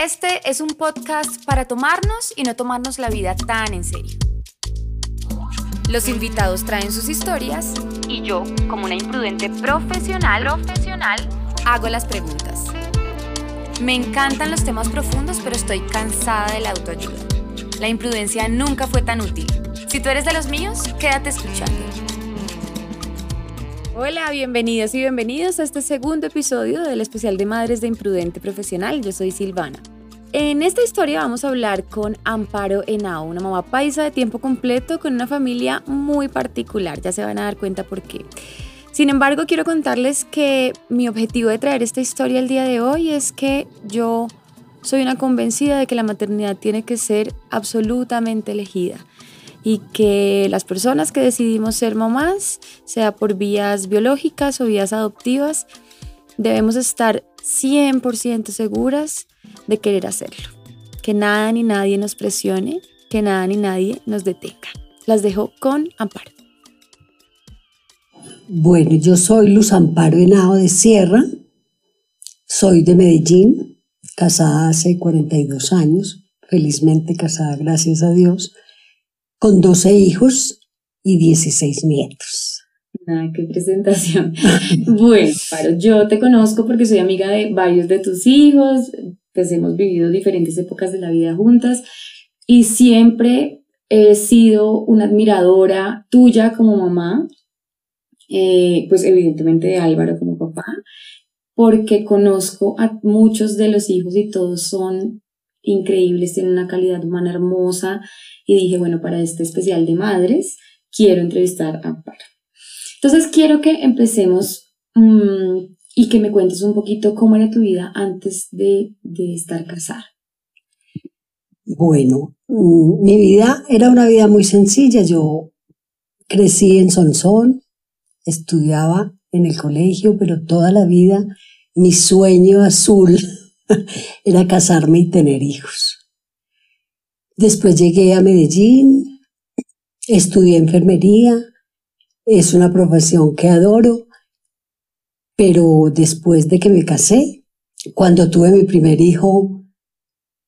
Este es un podcast para tomarnos y no tomarnos la vida tan en serio. Los invitados traen sus historias y yo, como una imprudente profesional, profesional, hago las preguntas. Me encantan los temas profundos, pero estoy cansada de la autoayuda. La imprudencia nunca fue tan útil. Si tú eres de los míos, quédate escuchando. Hola, bienvenidos y bienvenidos a este segundo episodio del especial de Madres de Imprudente Profesional. Yo soy Silvana. En esta historia vamos a hablar con Amparo Henao, una mamá paisa de tiempo completo con una familia muy particular. Ya se van a dar cuenta por qué. Sin embargo, quiero contarles que mi objetivo de traer esta historia el día de hoy es que yo soy una convencida de que la maternidad tiene que ser absolutamente elegida y que las personas que decidimos ser mamás, sea por vías biológicas o vías adoptivas, debemos estar 100% seguras de querer hacerlo. Que nada ni nadie nos presione, que nada ni nadie nos detenga. Las dejo con Amparo. Bueno, yo soy Luz Amparo Henao de Sierra, soy de Medellín, casada hace 42 años, felizmente casada, gracias a Dios, con 12 hijos y 16 nietos. Ay, qué presentación. bueno, Amparo, yo te conozco porque soy amiga de varios de tus hijos, pues hemos vivido diferentes épocas de la vida juntas y siempre he sido una admiradora tuya como mamá, eh, pues evidentemente de Álvaro como papá, porque conozco a muchos de los hijos y todos son increíbles, tienen una calidad humana hermosa y dije, bueno, para este especial de madres, quiero entrevistar a Amparo. Entonces quiero que empecemos mmm, y que me cuentes un poquito cómo era tu vida antes de, de estar casada. Bueno, mm, mi vida era una vida muy sencilla. Yo crecí en Sonsón, estudiaba en el colegio, pero toda la vida mi sueño azul era casarme y tener hijos. Después llegué a Medellín, estudié enfermería, es una profesión que adoro pero después de que me casé, cuando tuve mi primer hijo,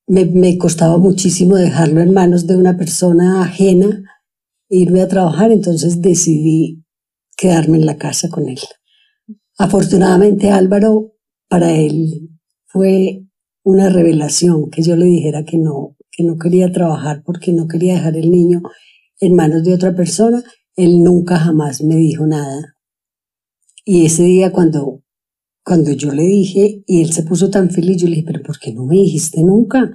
me, costaba muchísimo dejarlo en manos de una persona ajena, irme a trabajar, entonces decidí quedarme en la casa con él. Afortunadamente Álvaro, para él fue una revelación que yo le dijera que no, que no quería trabajar porque no quería dejar el niño en manos de otra persona. Él nunca jamás me dijo nada. Y ese día cuando, cuando yo le dije, y él se puso tan feliz, yo le dije, pero ¿por qué no me dijiste nunca?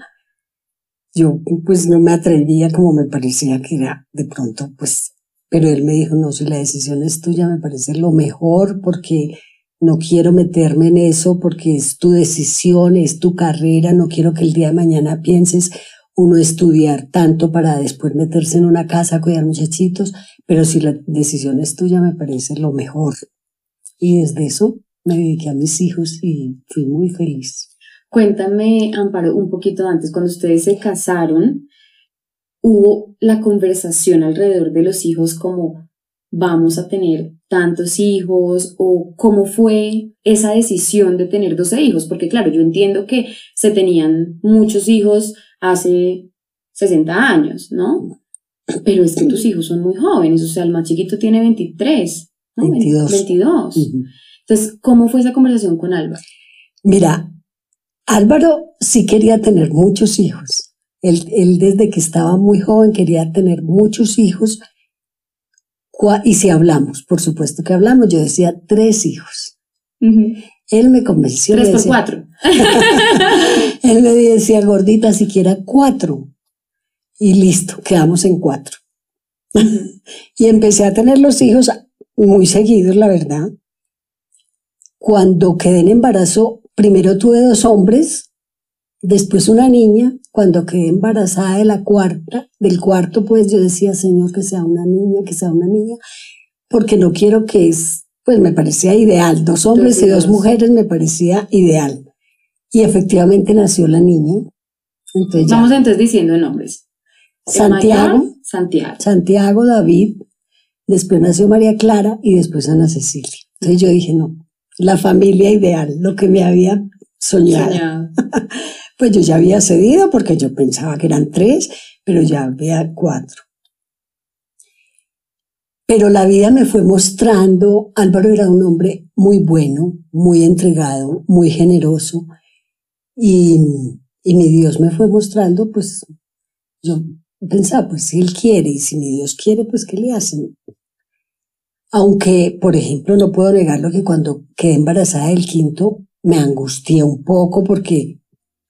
Yo pues no me atrevía como me parecía que era de pronto, pues, pero él me dijo, no, si la decisión es tuya, me parece lo mejor porque no quiero meterme en eso porque es tu decisión, es tu carrera, no quiero que el día de mañana pienses uno estudiar tanto para después meterse en una casa a cuidar muchachitos, pero si la decisión es tuya, me parece lo mejor. Y desde eso me dediqué a mis hijos y fui muy feliz. Cuéntame, Amparo, un poquito antes, cuando ustedes se casaron, hubo la conversación alrededor de los hijos como vamos a tener tantos hijos o cómo fue esa decisión de tener 12 hijos, porque claro, yo entiendo que se tenían muchos hijos hace 60 años, ¿no? Pero es que tus hijos son muy jóvenes, o sea, el más chiquito tiene 23. 22. 22. Entonces, ¿cómo fue esa conversación con Álvaro? Mira, Álvaro sí quería tener muchos hijos. Él, él desde que estaba muy joven quería tener muchos hijos. Y si hablamos, por supuesto que hablamos, yo decía tres hijos. Él me convenció. Tres por cuatro. él me decía, gordita, siquiera cuatro. Y listo, quedamos en cuatro. y empecé a tener los hijos muy seguidos, la verdad. Cuando quedé en embarazo, primero tuve dos hombres, después una niña. Cuando quedé embarazada de la cuarta, del cuarto, pues yo decía, Señor, que sea una niña, que sea una niña, porque no quiero que es, pues me parecía ideal. Dos hombres y dos mujeres me parecía ideal. Y efectivamente nació la niña. Entonces Vamos entonces diciendo nombres. Santiago, Santiago. Santiago, David, después nació María Clara y después Ana Cecilia. Entonces yo dije, no, la familia ideal, lo que me había soñado. Pues yo ya había cedido porque yo pensaba que eran tres, pero ya había cuatro. Pero la vida me fue mostrando, Álvaro era un hombre muy bueno, muy entregado, muy generoso, y, y mi Dios me fue mostrando, pues yo pensaba, pues si Él quiere, y si mi Dios quiere, pues ¿qué le hacen? Aunque, por ejemplo, no puedo negarlo que cuando quedé embarazada del quinto, me angustié un poco porque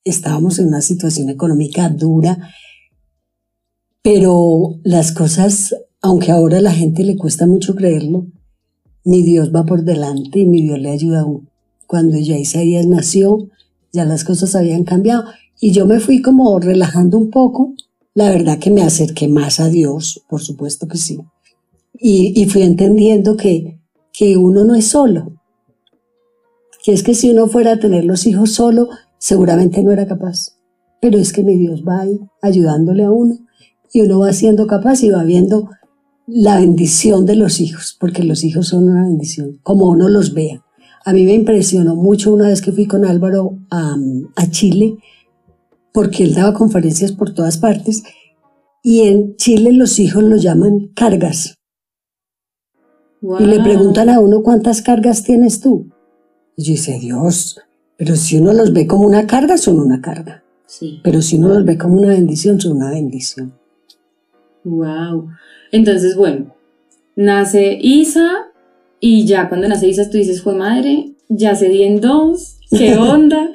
estábamos en una situación económica dura, pero las cosas, aunque ahora a la gente le cuesta mucho creerlo, mi Dios va por delante y mi Dios le ayuda aún. Cuando ya Isaías nació, ya las cosas habían cambiado y yo me fui como relajando un poco. La verdad que me acerqué más a Dios, por supuesto que sí. Y, fui entendiendo que, que uno no es solo, que es que si uno fuera a tener los hijos solo, seguramente no era capaz. Pero es que mi Dios va ahí ayudándole a uno y uno va siendo capaz y va viendo la bendición de los hijos, porque los hijos son una bendición, como uno los vea. A mí me impresionó mucho una vez que fui con Álvaro a, a Chile, porque él daba conferencias por todas partes, y en Chile los hijos lo llaman cargas. Y le preguntan a uno cuántas cargas tienes tú. Y yo dice, Dios, pero si uno los ve como una carga, son una carga. Sí. Pero si uno los ve como una bendición, son una bendición. Wow. Entonces, bueno, nace Isa y ya cuando nace Isa tú dices, fue madre, ya se di en dos, ¿qué onda?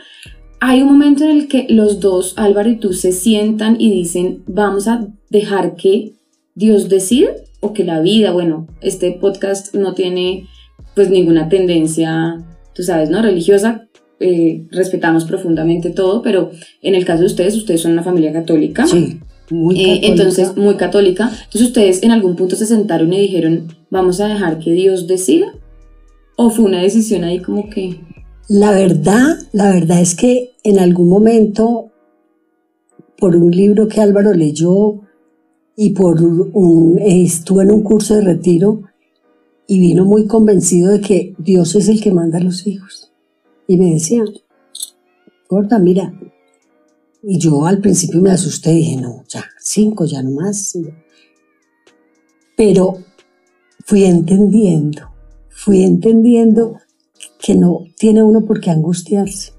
Hay un momento en el que los dos, Álvaro y tú, se sientan y dicen, vamos a dejar que Dios decida o que la vida, bueno, este podcast no tiene pues ninguna tendencia, tú sabes, ¿no? Religiosa, eh, respetamos profundamente todo, pero en el caso de ustedes, ustedes son una familia católica. Sí, muy eh, entonces, muy católica. Entonces, ustedes en algún punto se sentaron y dijeron, vamos a dejar que Dios decida. ¿O fue una decisión ahí como que... La verdad, la verdad es que en algún momento, por un libro que Álvaro leyó, y por un, estuve en un curso de retiro y vino muy convencido de que Dios es el que manda a los hijos. Y me decía, corta, mira. Y yo al principio me asusté y dije, no, ya, cinco, ya no más. Pero fui entendiendo, fui entendiendo que no tiene uno por qué angustiarse.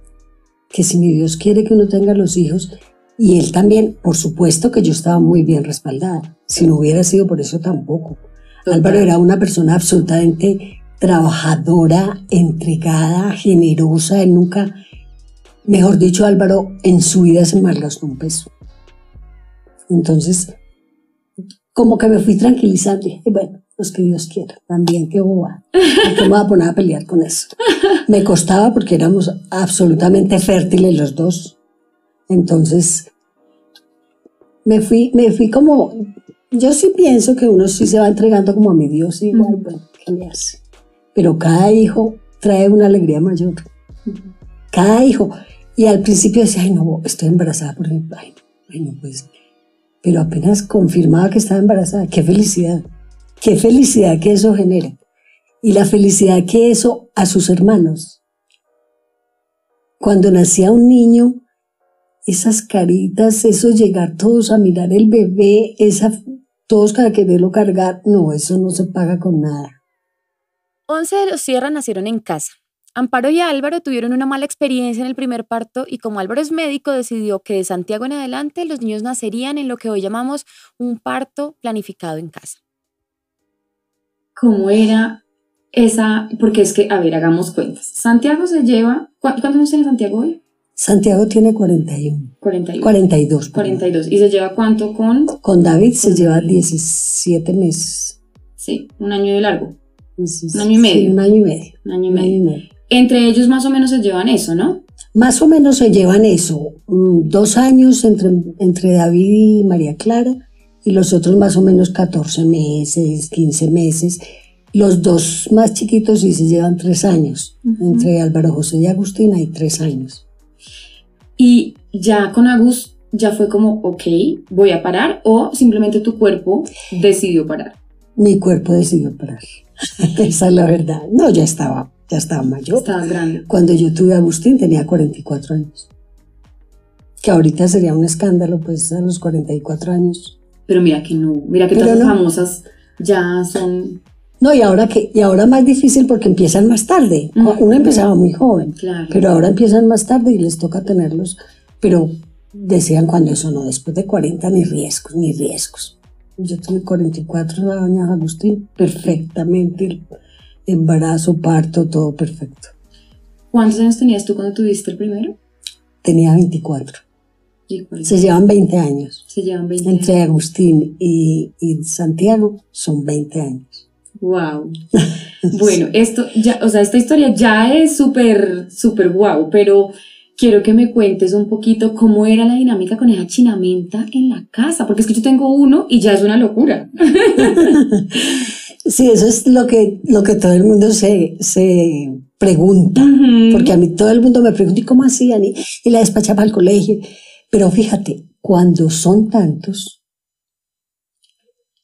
Que si mi Dios quiere que uno tenga los hijos, y él también, por supuesto que yo estaba muy bien respaldada. Si no hubiera sido por eso tampoco. Álvaro era una persona absolutamente trabajadora, entregada, generosa. Él nunca, mejor dicho, Álvaro en su vida se malgastó un peso. Entonces, como que me fui tranquilizando. Y bueno, pues que Dios quiera. También, qué boba. ¿Por me voy a poner a pelear con eso? Me costaba porque éramos absolutamente fértiles los dos. Entonces, me fui, me fui como, yo sí pienso que uno sí se va entregando como a mi Dios, igual, bueno, ¿qué le hace? Pero cada hijo trae una alegría mayor. Cada hijo. Y al principio decía, ay, no, estoy embarazada, por ejemplo, ay, ay, no, pues. Pero apenas confirmaba que estaba embarazada, qué felicidad, qué felicidad que eso genera. Y la felicidad que eso a sus hermanos. Cuando nacía un niño, esas caritas, eso llegar todos a mirar el bebé, esa, todos cada que verlo cargar, no, eso no se paga con nada. Once de los Sierra nacieron en casa. Amparo y Álvaro tuvieron una mala experiencia en el primer parto y como Álvaro es médico decidió que de Santiago en adelante los niños nacerían en lo que hoy llamamos un parto planificado en casa. ¿Cómo era esa? Porque es que, a ver, hagamos cuentas. Santiago se lleva... ¿Cuántos años tiene Santiago hoy? Santiago tiene 41. 41. 42. 42. ¿Y se lleva cuánto con? Con David se lleva 17 meses. Sí, un año de largo. un año y medio. Sí, un año y medio. Un año y medio. Entre ellos más o menos se llevan eso, ¿no? Más o menos se llevan eso. Mm, dos años entre, entre David y María Clara y los otros más o menos 14 meses, 15 meses. Los dos más chiquitos sí se llevan tres años. Entre Álvaro José y Agustina hay tres años. Y ya con Agus ya fue como, ok, voy a parar o simplemente tu cuerpo decidió parar. Mi cuerpo decidió parar. Esa es la verdad. No, ya estaba, ya estaba mayor. Estaba grande. Cuando yo tuve a Agustín tenía 44 años. que ahorita sería un escándalo, pues a los 44 años. Pero mira que no, mira que todas las famosas ya son... No, y ahora que y ahora más difícil porque empiezan más tarde. Uno empezaba muy joven, claro. pero ahora empiezan más tarde y les toca tenerlos. Pero decían cuando eso no, después de 40 ni riesgos, ni riesgos. Yo tengo 44 años, Agustín, perfectamente. Embarazo, parto, todo perfecto. ¿Cuántos años tenías tú cuando tuviste el primero? Tenía 24. Se llevan 20 años. Se llevan 20 Entre Agustín y, Santiago son 20 años. Wow. bueno, esto ya, o sea, esta historia ya es súper, súper wow, pero quiero que me cuentes un poquito cómo era la dinámica con esa chinamenta en la casa, porque es que yo tengo uno y ya es una locura. sí, eso es lo que, lo que todo el mundo se, se pregunta, porque a mí todo el mundo me pregunta, ¿y cómo hacían? Y, y la despachaba al colegio. Pero fíjate, cuando son tantos,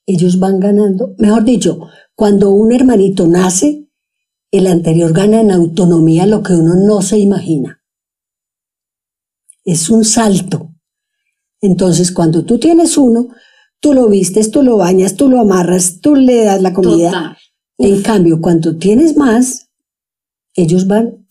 ellos van ganando, mejor dicho, cuando un hermanito nace, el anterior gana en autonomía lo que uno no se imagina. Es un salto. Entonces, cuando tú tienes uno, tú lo vistes, tú lo bañas, tú lo amarras, tú le das la comida. En cambio, cuando tienes más, ellos van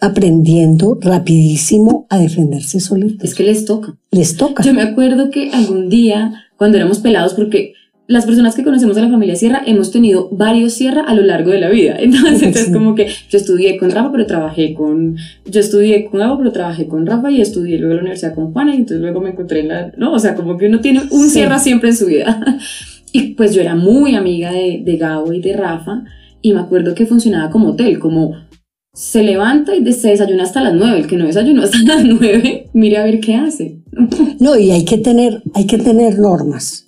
aprendiendo rapidísimo a defenderse solitos. Es que les toca. Les toca. Yo me acuerdo que algún día, cuando éramos pelados, porque las personas que conocemos a la familia Sierra hemos tenido varios Sierra a lo largo de la vida. Entonces, es como que yo estudié con Rafa, pero trabajé con. Yo estudié con Agua, pero trabajé con Rafa y estudié luego en la universidad con Juana y entonces luego me encontré en la. ¿No? O sea, como que uno tiene un Sierra siempre en su vida. Y pues yo era muy amiga de, de Gabo y de Rafa y me acuerdo que funcionaba como hotel, como se levanta y se desayuna hasta las nueve. El que no desayunó hasta las nueve, mire a ver qué hace. No, y hay que tener, hay que tener normas.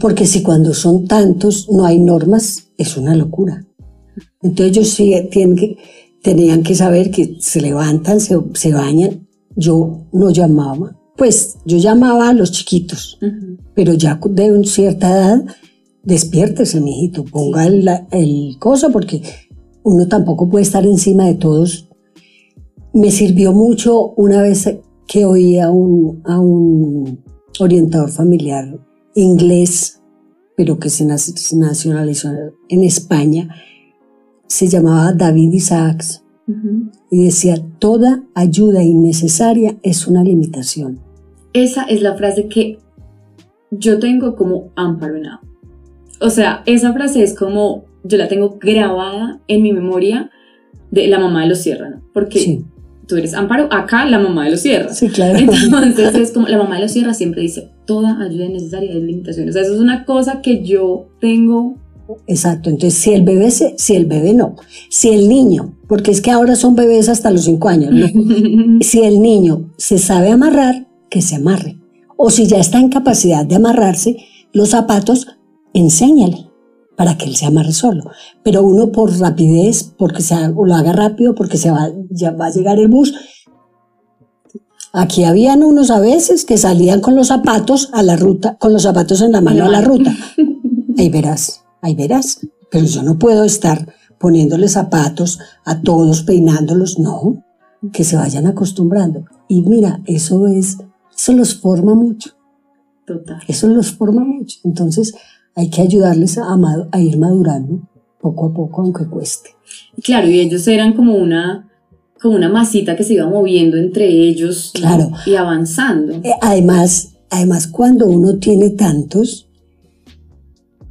Porque si cuando son tantos no hay normas, es una locura. Entonces ellos sí tienen que, tenían que saber que se levantan, se, se bañan. Yo no llamaba. Pues yo llamaba a los chiquitos, pero ya de una cierta edad, despiértese, mijito, ponga el, el coso, porque uno tampoco puede estar encima de todos. Me sirvió mucho una vez que oí a un, a un orientador familiar inglés, pero que se nacionalizó en España, se llamaba David Isaacs, y decía, toda ayuda innecesaria es una limitación. Esa es la frase que yo tengo como amparo O sea, esa frase es como yo la tengo grabada en mi memoria de la mamá de los Sierra, ¿no? Porque tú eres Amparo, acá la mamá de los Sierra. Sí, claro. Entonces es como la mamá de los Sierra siempre dice, toda ayuda necesaria es limitación. O sea, eso es una cosa que yo tengo Exacto, entonces si el bebé, se, si el bebé no, si el niño, porque es que ahora son bebés hasta los cinco años, ¿no? si el niño se sabe amarrar, que se amarre. O si ya está en capacidad de amarrarse, los zapatos, enséñale para que él se amarre solo. Pero uno por rapidez, porque se, lo haga rápido, porque se va, ya va a llegar el bus. Aquí habían unos a veces que salían con los zapatos a la ruta, con los zapatos en la mano a la ruta. Ahí verás, ahí verás. Pero yo no puedo estar poniéndole zapatos a todos, peinándolos, no, que se vayan acostumbrando. Y mira, eso es, eso los forma mucho. Total. Eso los forma mucho. Entonces, hay que ayudarles a, a ir madurando poco a poco, aunque cueste. Claro, y ellos eran como una, como una masita que se iba moviendo entre ellos claro. y avanzando. Eh, además, además, cuando uno tiene tantos,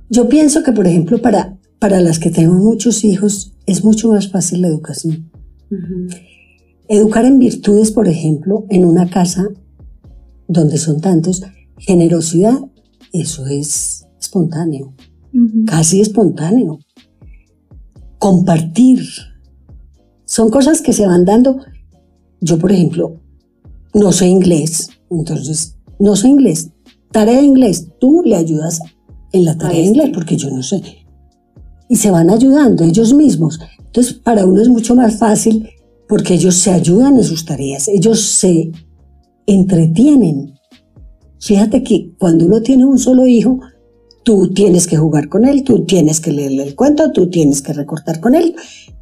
yo pienso que, por ejemplo, para, para las que tengo muchos hijos, es mucho más fácil la educación. Educar en virtudes, por ejemplo, en una casa donde son tantos, generosidad, eso es espontáneo, casi espontáneo. Compartir. Son cosas que se van dando. Yo, por ejemplo, no sé inglés, entonces, no sé inglés. Tarea de inglés, tú le ayudas en la tarea de inglés, porque yo no sé. Y se van ayudando ellos mismos. Entonces, para uno es mucho más fácil porque ellos se ayudan en sus tareas, ellos se entretienen. Fíjate que cuando uno tiene un solo hijo, tú tienes que jugar con él, tú tienes que leerle el cuento, tú tienes que recortar con él.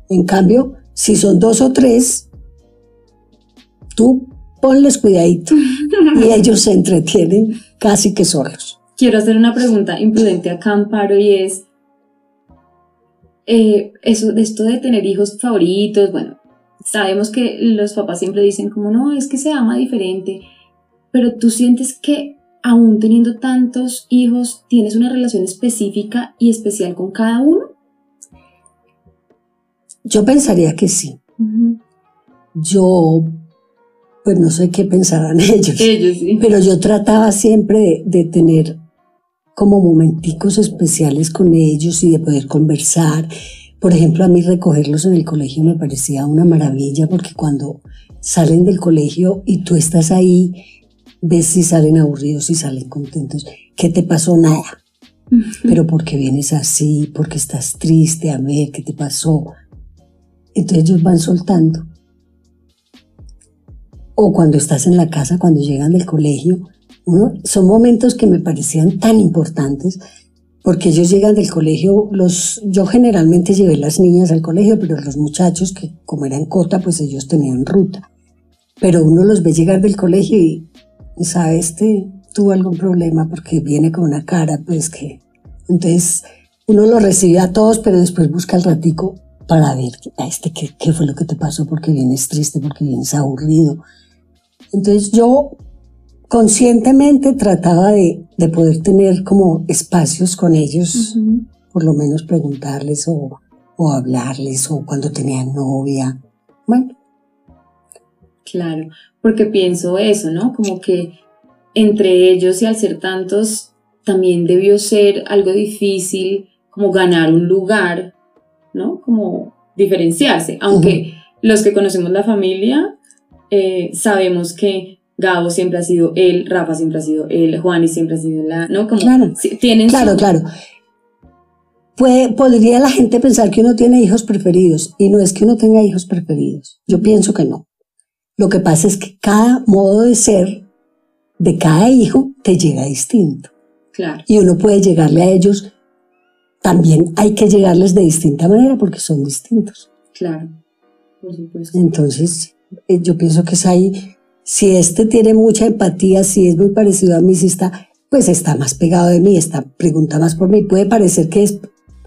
En cambio, si son dos o tres, tú ponles cuidadito. y ellos se entretienen casi que solos. Quiero hacer una pregunta imprudente a Camparo y es, eh, eso, esto de tener hijos favoritos, bueno, sabemos que los papás siempre dicen como, no, es que se ama diferente, pero tú sientes que aún teniendo tantos hijos, tienes una relación específica y especial con cada uno? Yo pensaría que sí. Yo, pues no sé qué pensarán ellos. Ellos, sí. Pero yo trataba siempre de, tener como momenticos especiales con ellos y de poder conversar. Por ejemplo, a mí recogerlos en el colegio me parecía una maravilla porque cuando salen del colegio y tú estás ahí, ves si salen aburridos, si salen contentos. ¿Qué te pasó? Nada. Pero porque vienes así, porque estás triste, a ver qué te pasó. Entonces ellos van soltando. O cuando estás en la casa, cuando llegan del colegio, son momentos que me parecían tan importantes porque ellos llegan del colegio, los, yo generalmente llevé las niñas al colegio, pero los muchachos que como eran cota, pues ellos tenían ruta. Pero uno los ve llegar del colegio y, sabe, este tuvo algún problema porque viene con una cara, pues que... Entonces uno lo recibe a todos, pero después busca el ratico para ver a este qué, qué fue lo que te pasó, porque vienes triste, porque vienes aburrido. Entonces yo conscientemente trataba de, de poder tener como espacios con ellos, por lo menos preguntarles o, o hablarles o cuando tenían novia. Bueno. Claro, porque pienso eso, ¿no? Como que entre ellos y al ser tantos, también debió ser algo difícil como ganar un lugar ¿no? Como diferenciarse, aunque los que conocemos la familia eh, sabemos que Gabo siempre ha sido él, Rafa siempre ha sido él, Juan y siempre ha sido la, ¿no? Como claro, tienen claro, claro. Puede, podría la gente pensar que uno tiene hijos preferidos y no es que uno tenga hijos preferidos. Yo pienso que no. Lo que pasa es que cada modo de ser de cada hijo te llega distinto. Claro. Y uno puede llegarle a ellos también hay que llegarles de distinta manera porque son distintos. Claro, por supuesto. Entonces, eh, yo pienso que es ahí, si este tiene mucha empatía, si es muy parecido a mí, si está, pues está más pegado de mí, está, pregunta más por mí, puede parecer que es,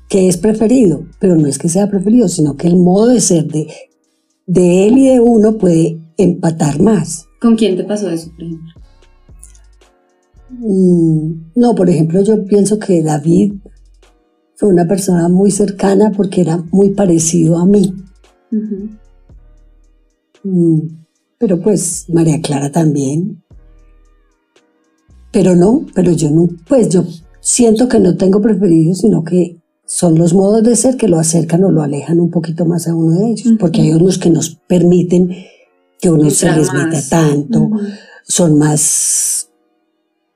que es preferido, pero no es que sea preferido, sino que el modo de ser de, de él y de uno puede empatar más. ¿Con quién te pasó eso, por ejemplo? Mm, no, por ejemplo, yo pienso que David fue una persona muy cercana porque era muy parecido a mí. Mm, pero pues María Clara también. Pero no, pero yo no, pues yo siento que no tengo preferidos, sino que son los modos de ser que lo acercan o lo alejan un poquito más a uno de ellos, porque hay unos que nos permiten que uno se les meta tanto, son más,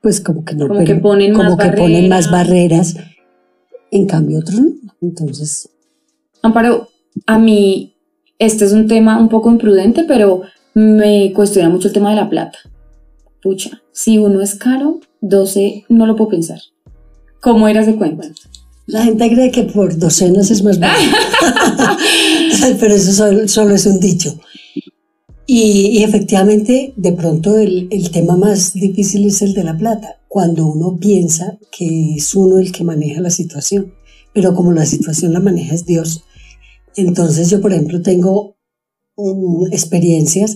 pues como que no, como que ponen, como más, que ponen más barreras en cambio otros no. Entonces... Amparo, a mí este es un tema un poco imprudente, pero me cuestiona mucho el tema de la plata. Pucha, si uno es caro, 12 no lo puedo pensar. ¿Cómo eras de cuenta? La gente cree que por docenas es más barato. pero eso solo, es un dicho. Y, efectivamente, de pronto el, tema más difícil es el de la plata cuando uno piensa que es uno el que maneja la situación, pero como la situación la maneja es Dios. Entonces yo, por ejemplo, tengo um, experiencias.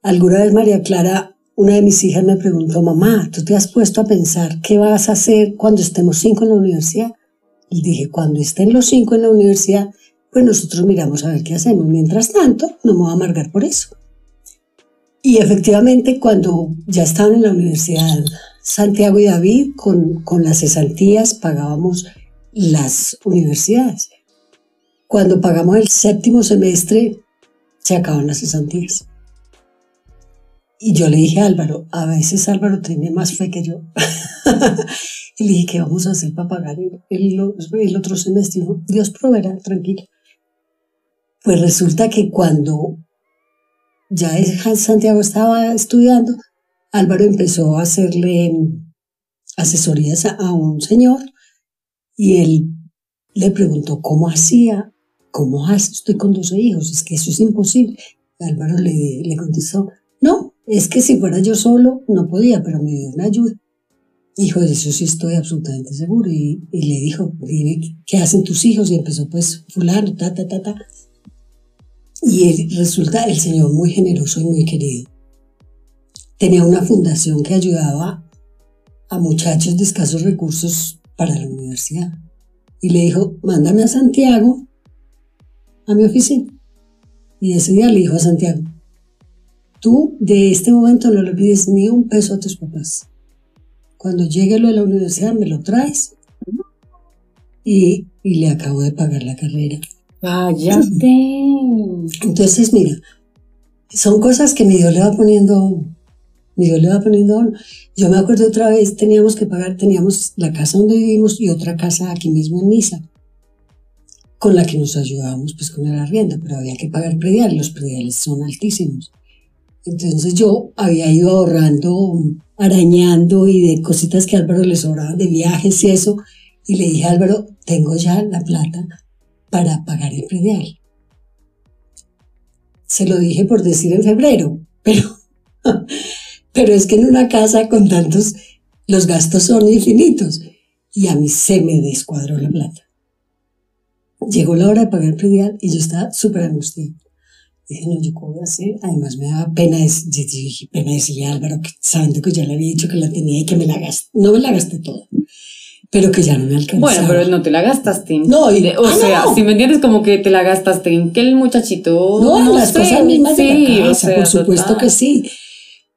Alguna vez María Clara, una de mis hijas me preguntó, mamá, ¿tú te has puesto a pensar qué vas a hacer cuando estemos cinco en la universidad? Y dije, cuando estén los cinco en la universidad, pues nosotros miramos a ver qué hacemos. Mientras tanto, no me voy a amargar por eso. Y efectivamente, cuando ya estaban en la universidad Santiago y David, con, con las cesantías pagábamos las universidades. Cuando pagamos el séptimo semestre, se acaban las cesantías. Y yo le dije a Álvaro, a veces Álvaro tiene más fe que yo. y le dije, ¿qué vamos a hacer para pagar el, el, otro semestre? Dios proveerá, tranquilo. Pues resulta que cuando ya Santiago estaba estudiando, Álvaro empezó a hacerle asesorías a, un señor y él le preguntó cómo hacía, cómo hace, estoy con 12 hijos, es que eso es imposible. Álvaro le, le contestó, No, es que si fuera yo solo, no podía, pero me dio una ayuda. Hijo, de eso sí estoy absolutamente seguro. Y, le dijo, dime, ¿qué hacen tus hijos? Y empezó, pues, fulano, ta, ta, ta, ta. Y resulta el señor muy generoso y muy querido. Tenía una fundación que ayudaba a muchachos de escasos recursos para la universidad. Y le dijo, mándame a Santiago, a mi oficina. Y ese día le dijo a Santiago, tú de este momento no le pides ni un peso a tus papás. Cuando llegue lo de la universidad me lo traes. Y, y le acabo de pagar la carrera. Váyate. Entonces, mira, son cosas que mi Dios le va poniendo, mi Dios le va poniendo. Yo me acuerdo otra vez, teníamos que pagar, teníamos la casa donde vivimos y otra casa aquí mismo en Misa, con la que nos ayudábamos pues con el arriendo, pero había que pagar predial, los prediales son altísimos. Entonces yo había ido ahorrando, arañando y de cositas que a Álvaro le sobraban de viajes y eso, y le dije a Álvaro, tengo ya la plata para pagar el predial. Se lo dije por decir en febrero, pero, pero es que en una casa con tantos, los gastos son infinitos. Y a mí se me descuadró la plata. Llegó la hora de pagar el predial y yo estaba súper angustiada. Dije, no, ¿yo qué voy a hacer? Además me daba pena, dije, pena decirle a Álvaro, que, sabiendo que ya le había dicho que la tenía y que me la gasté. No me la gasté toda pero que ya no me alcanzaba. Bueno, pero no te la gastaste. No, y, o ah, sea, si me entiendes, como que te la gastaste en que el muchachito. No, en las cosas mismas de la casa, por supuesto que sí.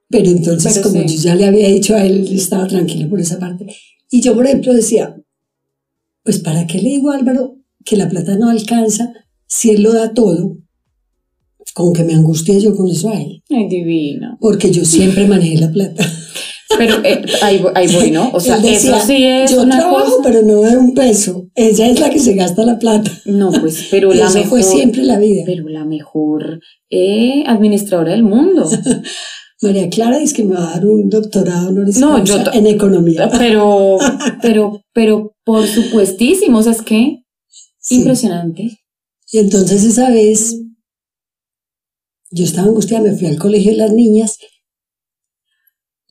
Pero entonces, como yo ya le había dicho a él, estaba tranquilo por esa parte. Y yo, por ejemplo, decía, pues, ¿para qué le digo a Álvaro que la plata no alcanza si él lo da todo? Con que me angustia yo con eso a él. Ay, divino. Porque yo siempre manejé la plata. Pero eh, ahí, ahí, voy, ¿no? O sea, eso sí es yo trabajo, pero no de un peso. Ella es la que se gasta la plata. No, pues, pero la mejor... fue siempre la vida. Pero la mejor eh, administradora del mundo. María Clara dice que me va a dar un doctorado no, yo en economía. Pero, pero, pero, por supuestísimo, o sea, es que impresionante. Y entonces esa vez yo estaba angustiada, me fui al colegio de las niñas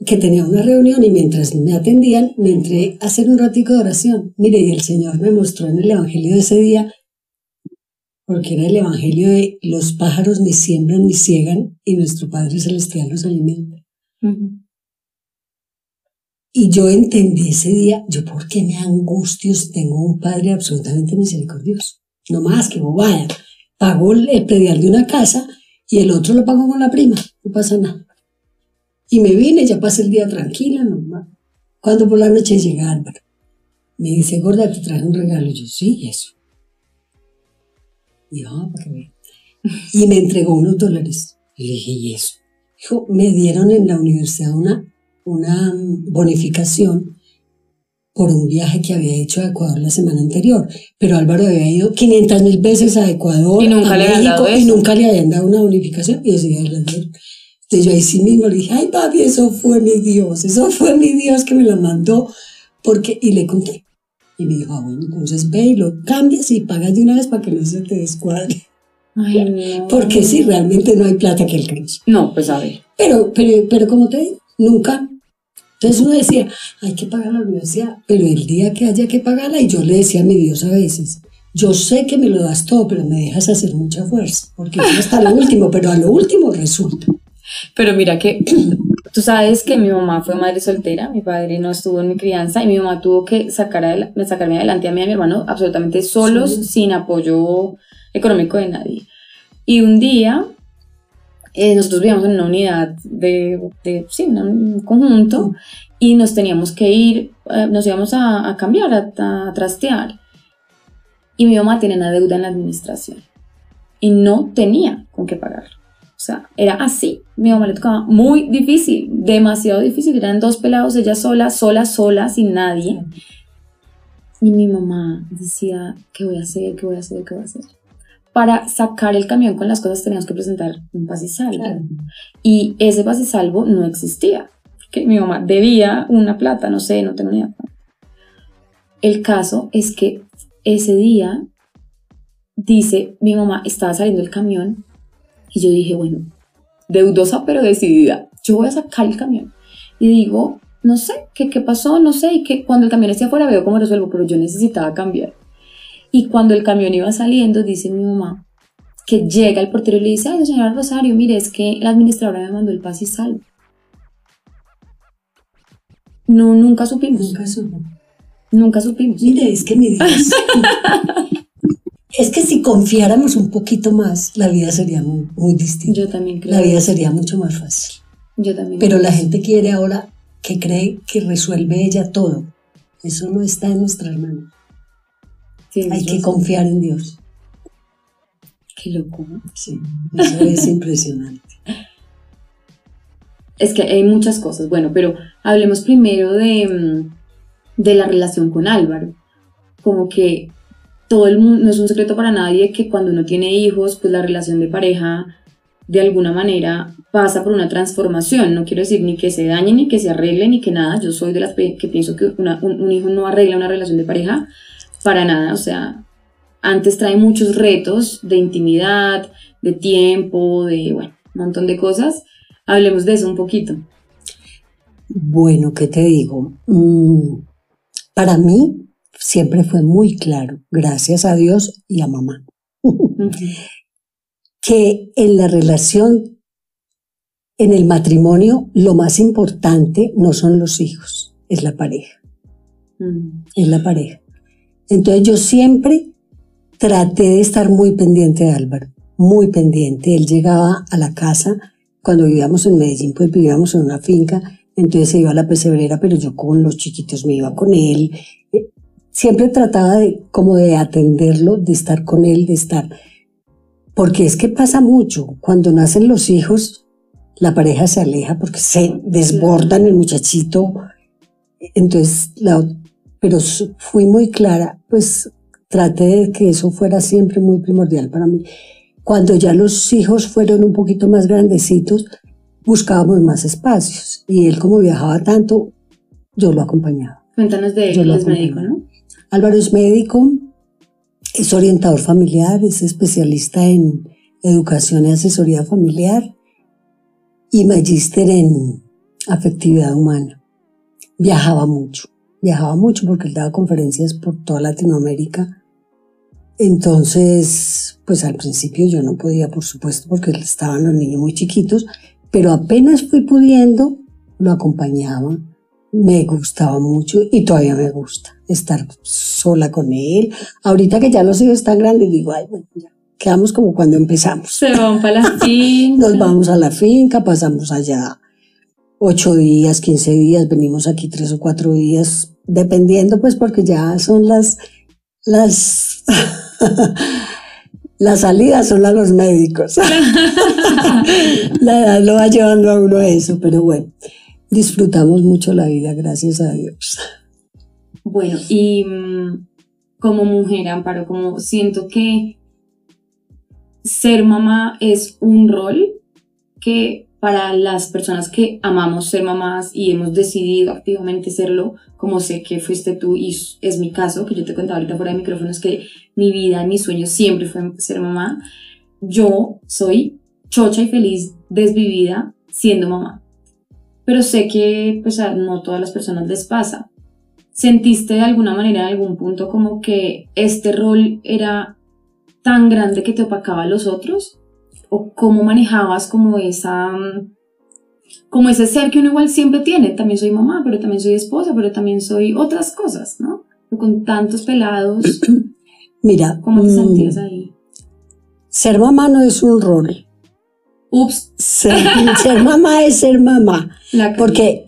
que tenía una reunión y mientras me atendían me entré a hacer un ratico de oración. Mire, y el Señor me mostró en el Evangelio de ese día, porque era el Evangelio de los pájaros ni siembran ni ciegan y nuestro Padre Celestial los alimenta. Y yo entendí ese día, yo por qué me angustio si tengo un Padre absolutamente misericordioso. No más que bobada. Pago el predial de una casa y el otro lo pago con la prima. No pasa nada. Y me vine, ya pasé el día tranquila, normal. Cuando por la noche llega Álvaro, me dice, gorda, te traje un regalo. Yo, sí, eso. Y ah, para que Y me entregó unos dólares. Y le dije, ¿y eso? Dijo, me dieron en la universidad una, una bonificación por un viaje que había hecho a Ecuador la semana anterior. Pero Álvaro había ido 500 mil veces a Ecuador, y nunca a le México, y nunca le habían dado una bonificación. Y ese día le dieron. Entonces yo ahí sí mismo le dije, ay papi, eso fue mi Dios, eso fue mi Dios que me lo mandó, porque, y le conté. Y me dijo, ah, bueno, entonces ve y lo cambias y pagas de una vez para que no se te descuadre. Ay, Porque si realmente no hay plata que alcance. No, pues a ver. Pero, pero, pero como te digo, nunca. Entonces uno decía, hay que pagar la universidad, pero el día que haya que pagarla, y yo le decía a mi Dios a veces, yo sé que me lo das todo, pero me dejas hacer mucha fuerza, porque hasta lo último, pero a lo último resulta. Pero mira que tú sabes que mi mamá fue madre soltera, mi padre no estuvo en mi crianza y mi mamá tuvo que sacar sacarme adelante a mí y a mi hermano absolutamente solos, sin apoyo económico de nadie. Y un día eh, nosotros vivíamos en una unidad de, de sí, un conjunto y nos teníamos que ir, eh, nos íbamos a, cambiar, a, a trastear. Y mi mamá tenía una deuda en la administración y no tenía con qué pagar. O sea, era así. Mi mamá le tocaba muy difícil, demasiado difícil. Eran dos pelados, ella sola, sola, sola, sin nadie. Y mi mamá decía, ¿qué voy a hacer? ¿Qué voy a hacer? ¿Qué voy a hacer? Para sacar el camión con las cosas teníamos que presentar un pase y salvo. Y ese pase y salvo no existía. Porque mi mamá debía una plata, no sé, no tengo ni idea. El caso es que ese día, dice, mi mamá estaba saliendo el camión y yo dije, bueno, deudosa pero decidida. Yo voy a sacar el camión. Y digo, no sé, ¿qué, qué pasó? No sé. Y que cuando el camión esté afuera veo cómo resuelvo, pero yo necesitaba cambiar. Y cuando el camión iba saliendo, dice mi mamá, que llega el portero y le dice, ay, señora Rosario, mire, es que la administradora me mandó el paz y salvo. No, nunca supimos. Nunca supo. Nunca supimos. Mire, es que mi Dios. es que si confiáramos un poquito más, la vida sería muy, muy distinta. Yo también creo. La vida sería mucho más fácil. Yo también. Pero la gente quiere ahora que cree que resuelve ella todo. Eso no está en manos. Tienes Hay que confiar en Dios. Qué locura. Sí, eso es impresionante. Es que hay muchas cosas. Bueno, pero hablemos primero de, mm, de la relación con Álvaro. Como que todo el mundo, no es un secreto para nadie que cuando uno tiene hijos, pues la relación de pareja de alguna manera pasa por una transformación. No quiero decir ni que se dañe, ni que se arregle, ni que nada. Yo soy de las que pienso que un hijo no arregla una relación de pareja para nada. O sea, antes trae muchos retos de intimidad, de tiempo, de, bueno, un montón de cosas. Hablemos de eso un poquito. Bueno, ¿qué te digo? Mm, para mí siempre fue muy claro, gracias a Dios y a mamá, que en la relación, en el matrimonio, lo más importante no son los hijos, es la pareja, Mm. es la pareja. Entonces yo siempre traté de estar muy pendiente de Álvaro, muy pendiente. Él llegaba a la casa, cuando vivíamos en Medellín, pues vivíamos en una finca, entonces se iba a la pesebrera, pero yo con los chiquitos me iba con él. Siempre trataba de como de atenderlo, de estar con él, de estar. Porque es que pasa mucho, cuando nacen los hijos, la pareja se aleja porque se desbordan el muchachito. Entonces, la, pero fui muy clara, pues traté de que eso fuera siempre muy primordial para mí. Cuando ya los hijos fueron un poquito más grandecitos, buscábamos más espacios y él como viajaba tanto, yo lo acompañaba. Cuéntanos de Yo él, lo es médico. ¿no? Álvaro es médico, es orientador familiar, es especialista en educación y asesoría familiar y magíster en afectividad humana. Viajaba mucho, viajaba mucho porque él daba conferencias por toda Latinoamérica. Entonces, pues al principio yo no podía, por supuesto, porque estaban los niños muy chiquitos, pero apenas fui pudiendo, lo acompañaba me gustaba mucho y todavía me gusta estar sola con él. Ahorita que ya los hijos están grandes, digo, ay, bueno, ya quedamos como cuando empezamos. Se van para la finca. Nos vamos a la finca, pasamos allá ocho días, quince días, venimos aquí tres o cuatro días, dependiendo pues porque ya son las, las, las salidas son a los médicos. la edad lo va llevando a uno a eso, pero bueno, disfrutamos mucho la vida, gracias a Dios. Bueno, y mm, como mujer, Amparo, como siento que ser mamá es un rol que para las personas que amamos ser mamás y hemos decidido activamente serlo, como sé que fuiste tú y es mi caso, que yo te contaba ahorita fuera de micrófonos que mi vida, mi sueño siempre fue ser mamá, yo soy chocha y feliz, desvivida, siendo mamá. Pero sé que pues a no todas las personas les pasa. ¿Sentiste de alguna manera en algún punto como que este rol era tan grande que te opacaba a los otros? ¿O cómo manejabas como esa mm, como ese ser que uno igual siempre tiene? También soy mamá, pero también soy esposa, pero también soy otras cosas, ¿no? Con tantos pelados, Mira, ¿cómo te mm, sentías ahí? ser mamá no es un rol. Ups, Ser, ser mamá es ser mamá. Porque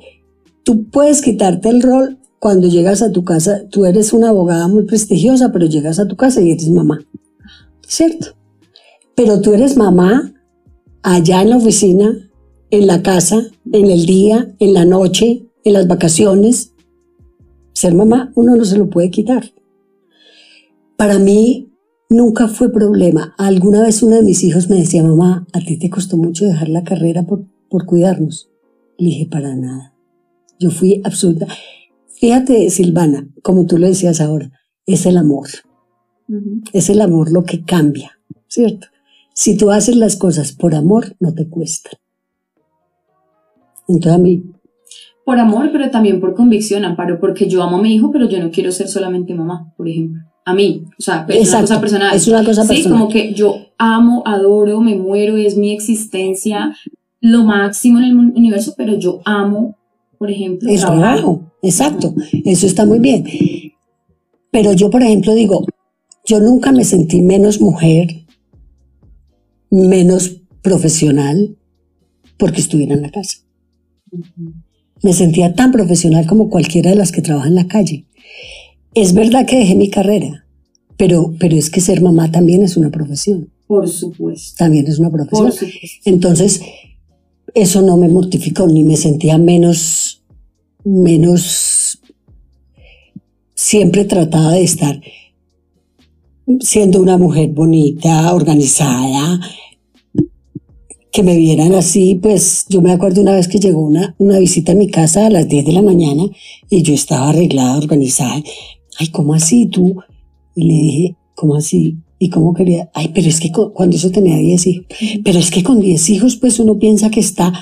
tú puedes quitarte el rol cuando llegas a tu casa. Tú eres una abogada muy prestigiosa, pero llegas a tu casa y eres mamá. ¿Cierto? Pero tú eres mamá allá en la oficina, en la casa, en el día, en la noche, en las vacaciones. Ser mamá uno no se lo puede quitar. Para mí nunca fue problema. Alguna vez uno de mis hijos me decía, mamá, ¿a ti te costó mucho dejar la carrera por, por cuidarnos? Le dije, para nada. Yo fui absoluta. Fíjate, Silvana, como tú lo decías ahora, es el amor. Es el amor lo que cambia, ¿cierto? Si tú haces las cosas por amor, no te cuesta. Entonces a mí... Por amor, pero también por convicción, Amparo, porque yo amo a mi hijo, pero yo no quiero ser solamente mamá, por ejemplo. A mí, o sea, es una cosa personal. Es una cosa personal. Sí, como que yo amo, adoro, me muero, es mi existencia, lo máximo en el universo, pero yo amo, por ejemplo, el trabajo. Exacto, eso está muy bien. Pero yo, por ejemplo, digo, yo nunca me sentí menos mujer, menos profesional, porque estuviera en la casa. Me sentía tan profesional como cualquiera de las que trabaja en la calle. Es verdad que dejé mi carrera, pero, pero es que ser mamá también es una profesión. Por supuesto. También es una profesión. Entonces, eso no me mortificó, ni me sentía menos, menos, siempre trataba de estar siendo una mujer bonita, organizada, que me vieran así, pues yo me acuerdo una vez que llegó una, una visita a mi casa a las 10 de la mañana y yo estaba arreglada, organizada. Ay, ¿cómo así tú? Y le dije, ¿cómo así? ¿Y cómo quería? Ay, pero es que cuando eso tenía 10 hijos, pero es que con 10 hijos, pues uno piensa que está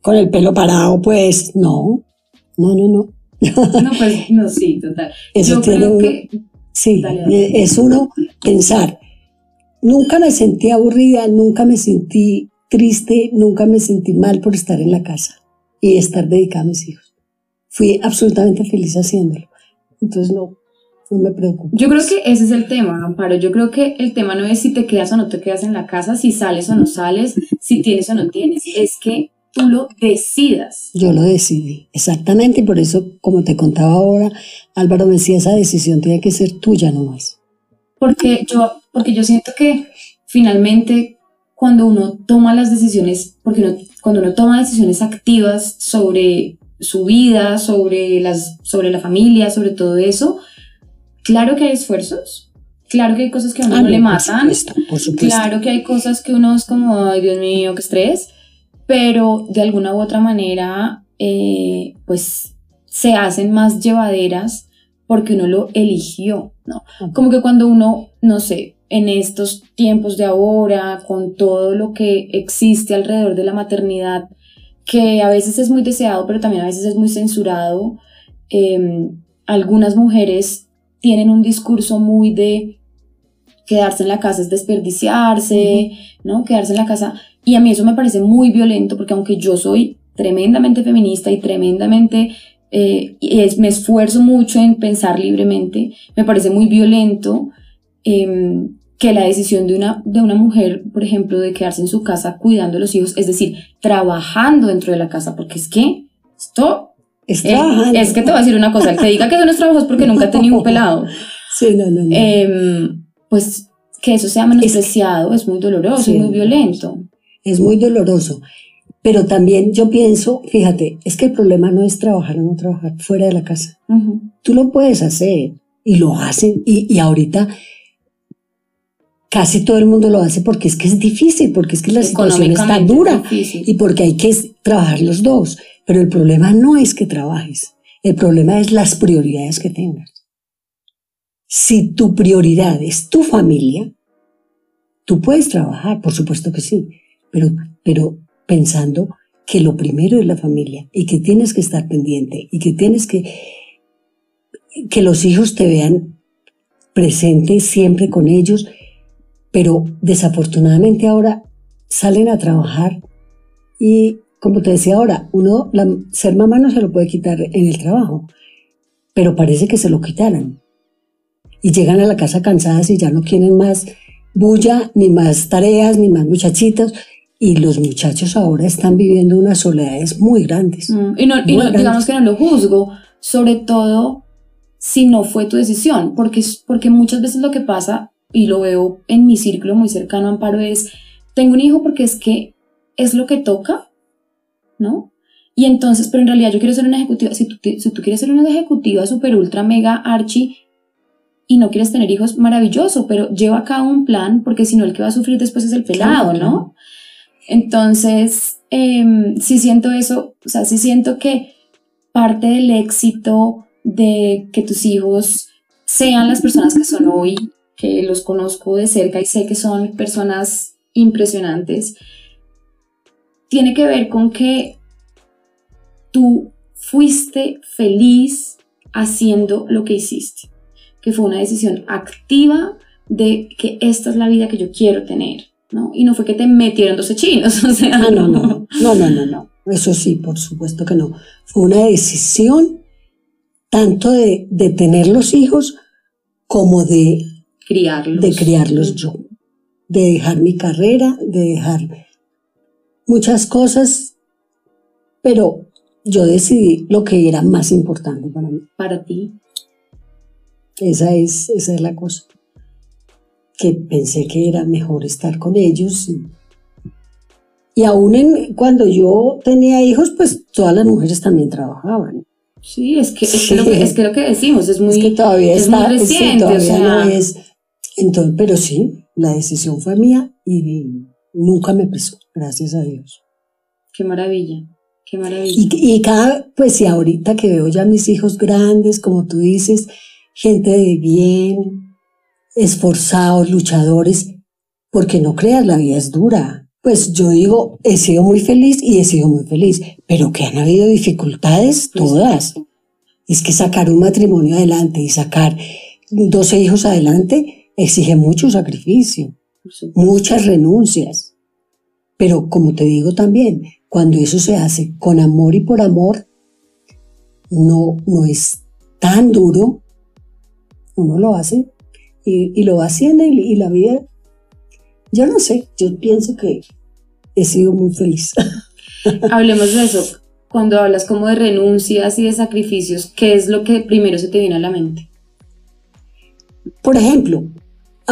con el pelo parado, pues no, no, no, no. No, pues no, sí, total. Eso tiene que... Sí, es uno pensar. Nunca me sentí aburrida, nunca me sentí triste, nunca me sentí mal por estar en la casa y estar dedicada a mis hijos. Fui absolutamente feliz haciéndolo. Entonces no, no me preocupo. Yo creo que ese es el tema, Amparo. Yo creo que el tema no es si te quedas o no te quedas en la casa, si sales o no sales, si tienes o no tienes. Es que tú lo decidas. Yo lo decidí, exactamente. Y por eso, como te contaba ahora, Álvaro me decía, esa decisión tiene que ser tuya nomás. Porque yo, porque yo siento que finalmente cuando uno toma las decisiones, porque cuando uno toma decisiones activas sobre su vida, sobre, las, sobre la familia, sobre todo eso, claro que hay esfuerzos, claro que hay cosas que a uno no, le matan, claro que hay cosas que uno es como, ay Dios mío, qué estrés, pero de alguna u otra manera, eh, pues se hacen más llevaderas porque uno lo eligió, ¿no? Como que cuando uno, no sé, en estos tiempos de ahora, con todo lo que existe alrededor de la maternidad, que a veces es muy deseado, pero también a veces es muy censurado. Em, algunas mujeres tienen un discurso muy de quedarse en la casa es desperdiciarse, ¿no? Quedarse en la casa. Y a mí eso me parece muy violento porque aunque yo soy tremendamente feminista y tremendamente, eh, es, me esfuerzo mucho en pensar libremente, me parece muy violento em, que la decisión de una, de una mujer, por ejemplo, de quedarse en su casa cuidando a los hijos, es decir, trabajando dentro de la casa, porque es que esto... Es, eh, es que te voy a decir una cosa, el que diga que eso no es trabajo es porque nunca ha tenido un pelado. Sí, no, no, no. Em, pues que eso sea menospreciado es, muy doloroso y muy violento. Es muy doloroso. Pero también yo pienso, fíjate, es que el problema no es trabajar o no trabajar fuera de la casa. Tú lo puedes hacer y lo hacen. Y, y ahorita casi todo el mundo lo hace porque es que es difícil, porque es que la situación está dura y porque hay que trabajar los dos. Pero el problema no es que trabajes, el problema es las prioridades que tengas. Si tu prioridad es tu familia, tú puedes trabajar, por supuesto que sí, pero, pero pensando que lo primero es la familia y que tienes que estar pendiente y que tienes que que los hijos te vean presente siempre con ellos pero desafortunadamente ahora salen a trabajar y como te decía ahora, uno, ser mamá no se lo puede quitar en el trabajo, pero parece que se lo quitaran. Y llegan a la casa cansadas y ya no quieren más bulla, ni más tareas, ni más muchachitos. Y los muchachos ahora están viviendo unas soledades muy grandes. Mm, y, no, digamos que no lo juzgo, sobre todo si no fue tu decisión, porque, porque muchas veces lo que pasa y lo veo en mi círculo muy cercano, Amparo, es, tengo un hijo porque es que es lo que toca, ¿no? Y entonces, pero en realidad yo quiero ser una ejecutiva, si tú, si tú quieres ser una ejecutiva super ultra mega archi y no quieres tener hijos, maravilloso, pero lleva a cabo un plan porque si no el que va a sufrir después es el pelado, ¿no? Entonces, eh, sí siento eso, o sea, sí siento que parte del éxito de que tus hijos sean las personas que son hoy que los conozco de cerca y sé que son personas impresionantes, tiene que ver con que tú fuiste feliz haciendo lo que hiciste, que fue una decisión activa de que esta es la vida que yo quiero tener, ¿no? Y no fue que te metieron 12 chinos, o sea, no, no, no, no, no, no, no. Eso sí, por supuesto que no. Fue una decisión tanto de, de tener los hijos como de, criarlos. de criarlos yo, de dejar mi carrera, de dejar muchas cosas, pero yo decidí lo que era más importante para mí. Para ti. Esa es, esa es la cosa. Que pensé que era mejor estar con ellos. Y, y aún en, cuando yo tenía hijos, pues todas las mujeres también trabajaban. Sí, es que, es que, lo, que, es que lo que decimos es muy, es que todavía es está, muy sí, reciente. todavía o sea, no es. Entonces, pero sí, la decisión fue mía y nunca me pesó, gracias a Dios. Qué maravilla, qué maravilla. Y, y cada, pues sí, ahorita que veo ya mis hijos grandes, como tú dices, gente de bien, esforzados, luchadores, porque no creas, la vida es dura. Pues yo digo, he sido muy feliz y he sido muy feliz, pero que han habido dificultades, todas. Es que sacar un matrimonio adelante y sacar 12 hijos adelante exige mucho sacrificio, muchas renuncias. Pero como te digo también, cuando eso se hace con amor y por amor, no, no es tan duro. Uno lo hace y, y lo va haciendo y, y la vida, yo no sé, yo pienso que he sido muy feliz. Hablemos de eso. Cuando hablas como de renuncias y de sacrificios, ¿qué es lo que primero se te viene a la mente? Por ejemplo,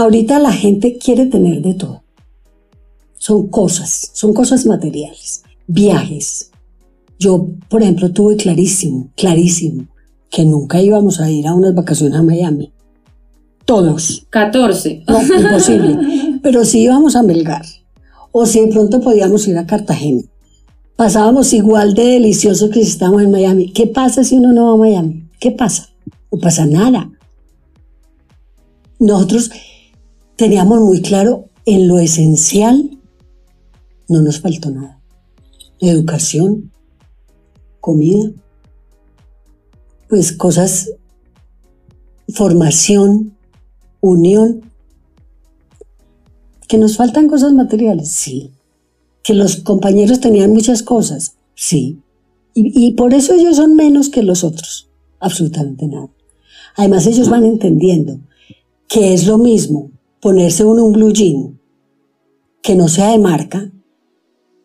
ahorita la gente quiere tener de todo. Son cosas, son cosas materiales, viajes. Yo, por ejemplo, tuve clarísimo, clarísimo, que nunca íbamos a ir a unas vacaciones a Miami. Todos. 14. No, imposible. Pero sí íbamos a Melgar. O si de pronto podíamos ir a Cartagena. Pasábamos igual de delicioso que si estábamos en Miami. ¿Qué pasa si uno no va a Miami? ¿Qué pasa? No pasa nada. Nosotros teníamos muy claro en lo esencial, no nos faltó nada. Educación, comida, pues cosas, formación, unión. Que nos faltan cosas materiales, sí. Que los compañeros tenían muchas cosas, sí. Y, y por eso ellos son menos que los otros, absolutamente nada. Además ellos van entendiendo que es lo mismo ponerse uno un blue jean que no sea de marca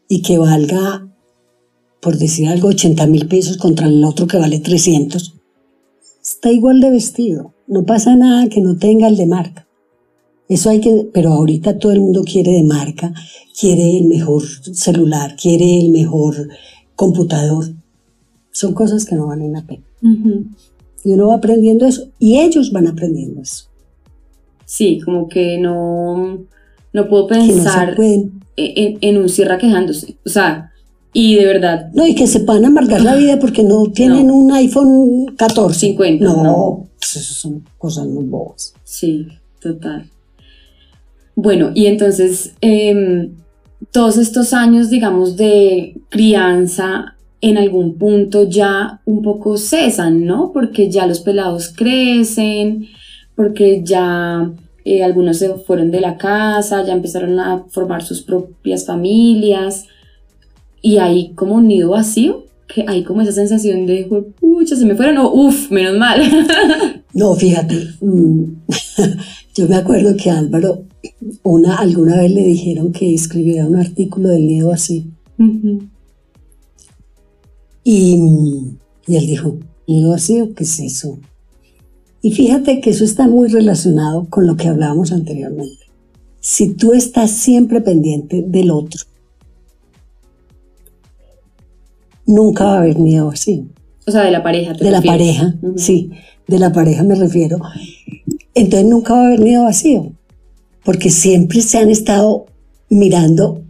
y que valga, por decir algo, 80 mil pesos contra el otro que vale 300. Está igual de vestido. No pasa nada que no tenga el de marca. Eso hay que, pero ahorita todo el mundo quiere de marca, quiere el mejor celular, quiere el mejor computador. Son cosas que no valen la pena. Ujú. Y uno va aprendiendo eso y ellos van aprendiendo eso. Sí, como que no, no puedo no pensar en, en un cierra quejándose. O sea, y de verdad, No, y que se puedan amargar la vida porque no tienen un iPhone 14. 50, No, no. pues eso son cosas muy bobas. sí, total. Bueno, y entonces, em, todos estos años, digamos, de crianza, en algún punto ya un poco cesan, ¿no? Porque ya los pelados crecen, porque ya eh, algunos se fueron de la casa, ya empezaron a formar sus propias familias, y hay como un nido vacío, que hay como esa sensación de, pucha, se me fueron, o uff, menos mal. No, fíjate, mm, yo me acuerdo que a Álvaro una, alguna vez le dijeron que escribiera un artículo del nido así. Ujú. Y, y él dijo, nido vacío, ¿qué es eso? Y fíjate que eso está muy relacionado con lo que hablábamos anteriormente. Si tú estás siempre pendiente del otro, nunca va a haber nido vacío. O sea, de la pareja. ¿te De la pareja, sí, de la pareja me refiero. Entonces nunca va a haber nido vacío, porque siempre se han estado mirando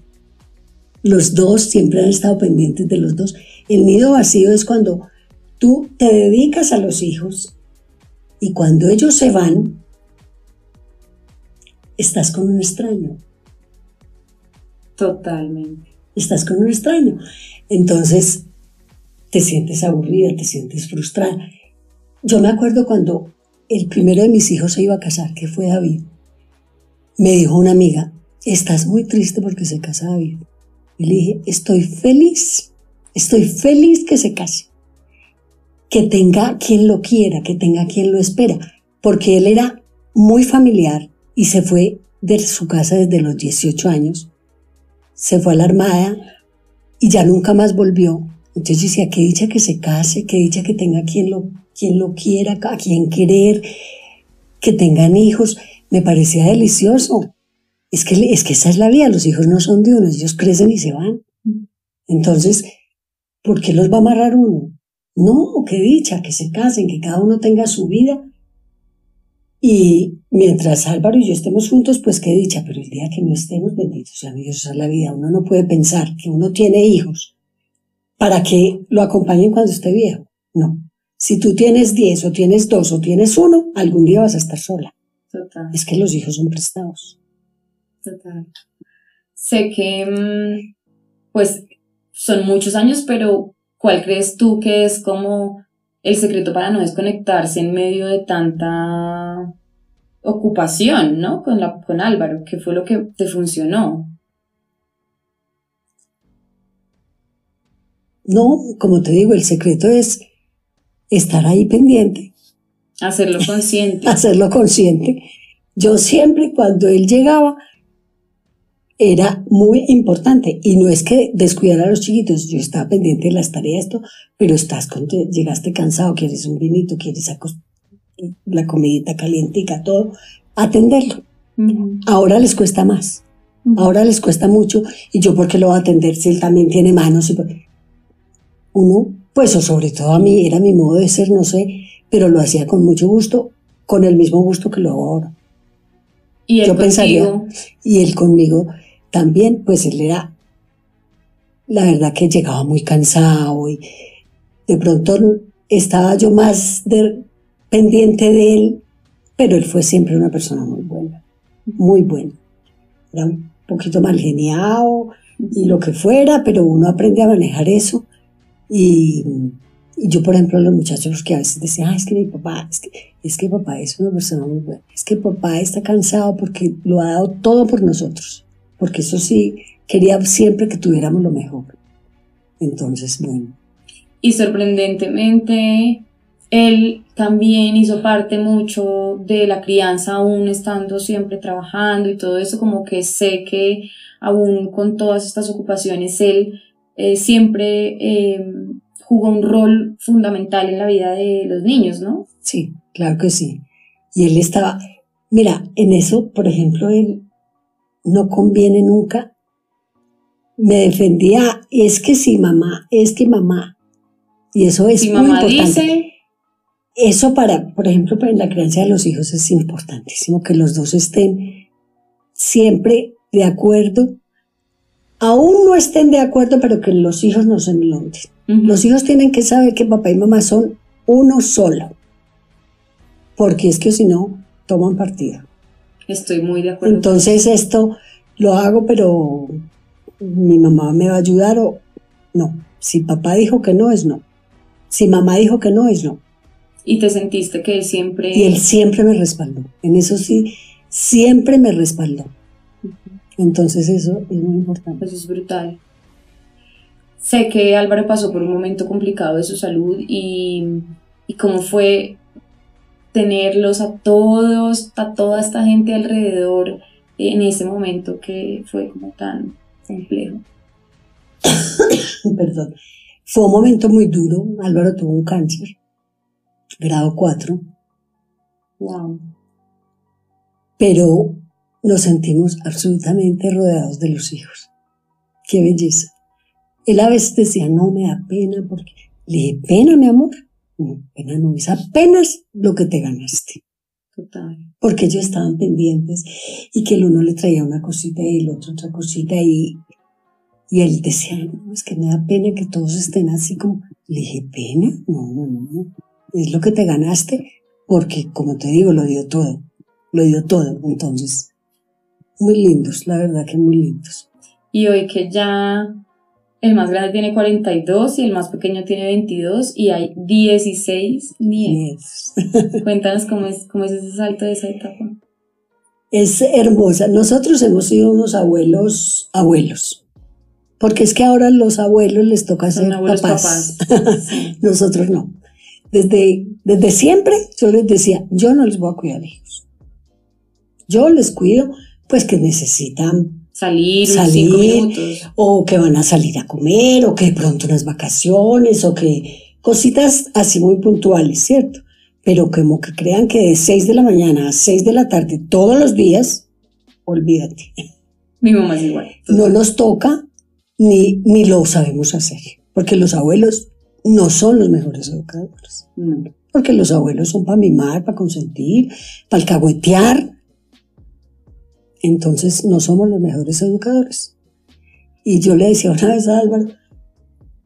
los dos, siempre han estado pendientes de los dos. El nido vacío es cuando tú te dedicas a los hijos y cuando ellos se van, estás con un extraño. Totalmente. estás con un extraño. Entonces, te sientes aburrida, te sientes frustrada. Yo me acuerdo cuando el primero de mis hijos se iba a casar, que fue David, me dijo una amiga, estás muy triste porque se casa David. Y le dije, estoy feliz, estoy feliz que se case, que tenga quien lo quiera, que tenga quien lo espera, porque él era muy familiar y se fue de su casa desde los 18 años, se fue a la armada y ya nunca más volvió. Entonces yo decía, qué dicha que se case, qué dicha que tenga quien lo, quien lo quiera, a quien querer, que tengan hijos. Me parecía delicioso. Es que, es que esa es la vida, los hijos no son de uno, ellos crecen y se van. Entonces, ¿por qué los va a amarrar uno? No, qué dicha, que se casen, que cada uno tenga su vida. Y mientras Álvaro y yo estemos juntos, pues qué dicha, pero el día que no estemos, benditos amigos, esa es la vida. Uno no puede pensar que uno tiene hijos para que lo acompañen cuando esté viejo. No. Si tú tienes 10 o tienes 2 o tienes uno, algún día vas a estar sola. Total. Es que los hijos son prestados. Total. Sé que, mm, pues, son muchos años, pero ¿cuál crees tú que es como el secreto para no desconectarse en medio de tanta ocupación, ¿no? Con, la, con Álvaro, ¿qué fue lo que te funcionó? No, como te digo, el secreto es estar ahí pendiente. Hacerlo consciente. Hacerlo consciente. Yo siempre cuando él llegaba era muy importante y no es que descuidar a los chiquitos, yo estaba pendiente de las tareas, esto, pero estás con, llegaste cansado, quieres un vinito, quieres la comidita calientica, todo, atenderlo. Ahora les cuesta más, ahora les cuesta mucho y yo porque lo voy a atender si él también tiene manos. Y uno, pues o sobre todo a mí, era mi modo de ser, no sé, pero lo hacía con mucho gusto, con el mismo gusto que lo hago ahora. ¿Y él Yo pensaría, y él conmigo también, pues él era, la verdad que llegaba muy cansado y de pronto estaba yo más pendiente de él, pero él fue siempre una persona muy buena, muy buena. Era un poquito mal geniado y lo que fuera, pero uno aprende a manejar eso y, yo, por ejemplo, los muchachos que a veces decían, ah, es que mi papá, es que, es que papá es una persona muy buena, es que papá está cansado porque lo ha dado todo por nosotros, porque eso sí, quería siempre que tuviéramos lo mejor. Entonces, bueno. Y sorprendentemente, él también hizo parte mucho de la crianza, aún estando siempre trabajando y todo eso, como que sé que aún con todas estas ocupaciones, él eh, siempre eh, jugó un rol fundamental en la vida de los niños, ¿no? Sí, claro que sí. Y él estaba, mira, en eso, por ejemplo, él no conviene nunca. Me defendía, es que sí, mamá, es que mamá. Y eso es muy mamá Dice... Eso para, por ejemplo, para la crianza de los hijos es importantísimo que los dos estén siempre de acuerdo aún no estén de acuerdo, pero que los hijos no se enlonden. Los hijos tienen que saber que papá y mamá son uno solo, porque es que si no, toman partida. Estoy muy de acuerdo. Entonces esto lo hago, pero mi mamá me va a ayudar o no. Si papá dijo que no, es no. Si mamá dijo que no, es no. Y te sentiste que él siempre... Y él siempre me respaldó. En eso sí, siempre me respaldó. Entonces eso es muy importante. Eso es brutal. Sé que Álvaro pasó por un momento complicado de su salud y, y cómo fue tenerlos a todos, a toda esta gente alrededor en ese momento que fue como tan complejo. Perdón. Fue un momento muy duro. Álvaro tuvo un cáncer, grado 4. Wow. Pero nos sentimos absolutamente rodeados de los hijos. Qué belleza. Él a veces decía, no me da pena, porque le dije, pena, mi amor. No, pena no, es apenas lo que te ganaste. Total. Porque ellos estaban pendientes y que el uno le traía una cosita y el otro otra cosita y, y él decía, no, es que me da pena que todos estén así como. Le dije, pena, no, no, no. Es lo que te ganaste porque, como te digo, lo dio todo. Lo dio todo. Entonces, muy lindos, la verdad que muy lindos. Y hoy que ya El más grande tiene 42 y el más pequeño tiene 22 y hay 16 nietos. Cuéntanos cómo es, cómo es ese salto de esa etapa. Es hermosa. Nosotros hemos sido unos abuelos, abuelos. Porque es que ahora los abuelos les toca ser papás. Nosotros no. Desde, desde siempre yo les decía, yo no les voy a cuidar hijos. Yo les cuido, pues que necesitan salir, salir minutos. o que van a salir a comer, o que de pronto unas vacaciones, o que cositas así muy puntuales, ¿cierto? Pero como que crean que de 6 de la mañana a 6 de la tarde todos los días, olvídate. Mi mamá es igual. No nos toca ni, ni lo sabemos hacer, porque los abuelos no son los mejores educadores. Porque los abuelos son para mimar, para consentir, para alcahuetear. Entonces no somos los mejores educadores. Y yo le decía una vez a Álvaro,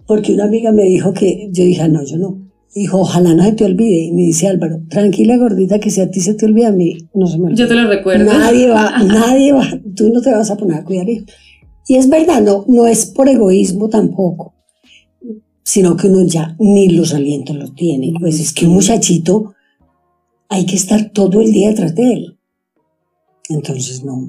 porque una amiga me dijo que, yo dije, ah, no, yo no. Dijo, ojalá no se te olvide. Y me dice Álvaro, tranquila gordita, que si a ti se te olvida, a mí no se me olvida. Yo te lo recuerdo. Nadie va, nadie va, tú no te vas a poner a cuidar hijos. Y es verdad, no, no es por egoísmo tampoco sino que uno ya ni los alientos los tiene. Pues es que un muchachito hay que estar todo el día detrás de él. Entonces no.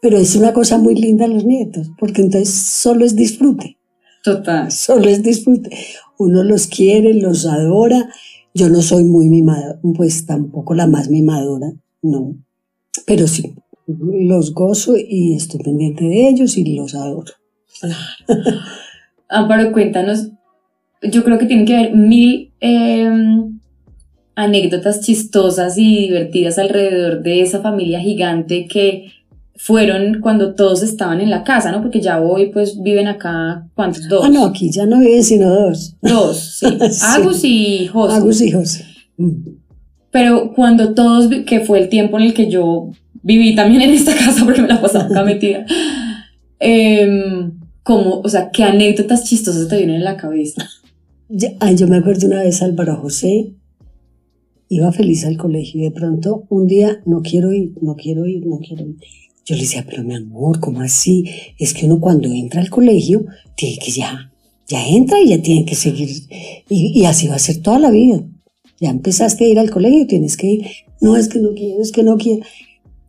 Pero es una cosa muy linda los nietos, porque entonces solo es disfrute. Total. Solo es disfrute. Uno los quiere, los adora. Yo no soy muy mimada, pues tampoco la más mimadora, no. Pero sí, los gozo y estoy pendiente de ellos y los adoro. Amparo, cuéntanos, yo creo que tienen que haber mil em, anécdotas chistosas y divertidas alrededor de esa familia gigante que fueron cuando todos estaban en la casa, ¿no? Porque ya hoy pues viven acá, ¿cuántos? Dos. Ah, no, aquí ya no viven sino dos. Dos, sí. Agus y José. Agus y José. Pero cuando todos, que fue el tiempo en el que yo viví también en esta casa porque me la pasaba acá metida, eh, como, o sea, qué anécdotas chistosas te vienen en la cabeza. yo me acuerdo una vez Álvaro José iba feliz al colegio y de pronto un día no quiero ir, no quiero ir, no quiero ir. Yo le decía, pero mi amor, ¿cómo así? Es que uno cuando entra al colegio tiene que ya, ya entra y ya tiene que seguir. Y, y así va a ser toda la vida. Ya empezaste a ir al colegio, tienes que ir. No, es que no quiero, es que no quiero.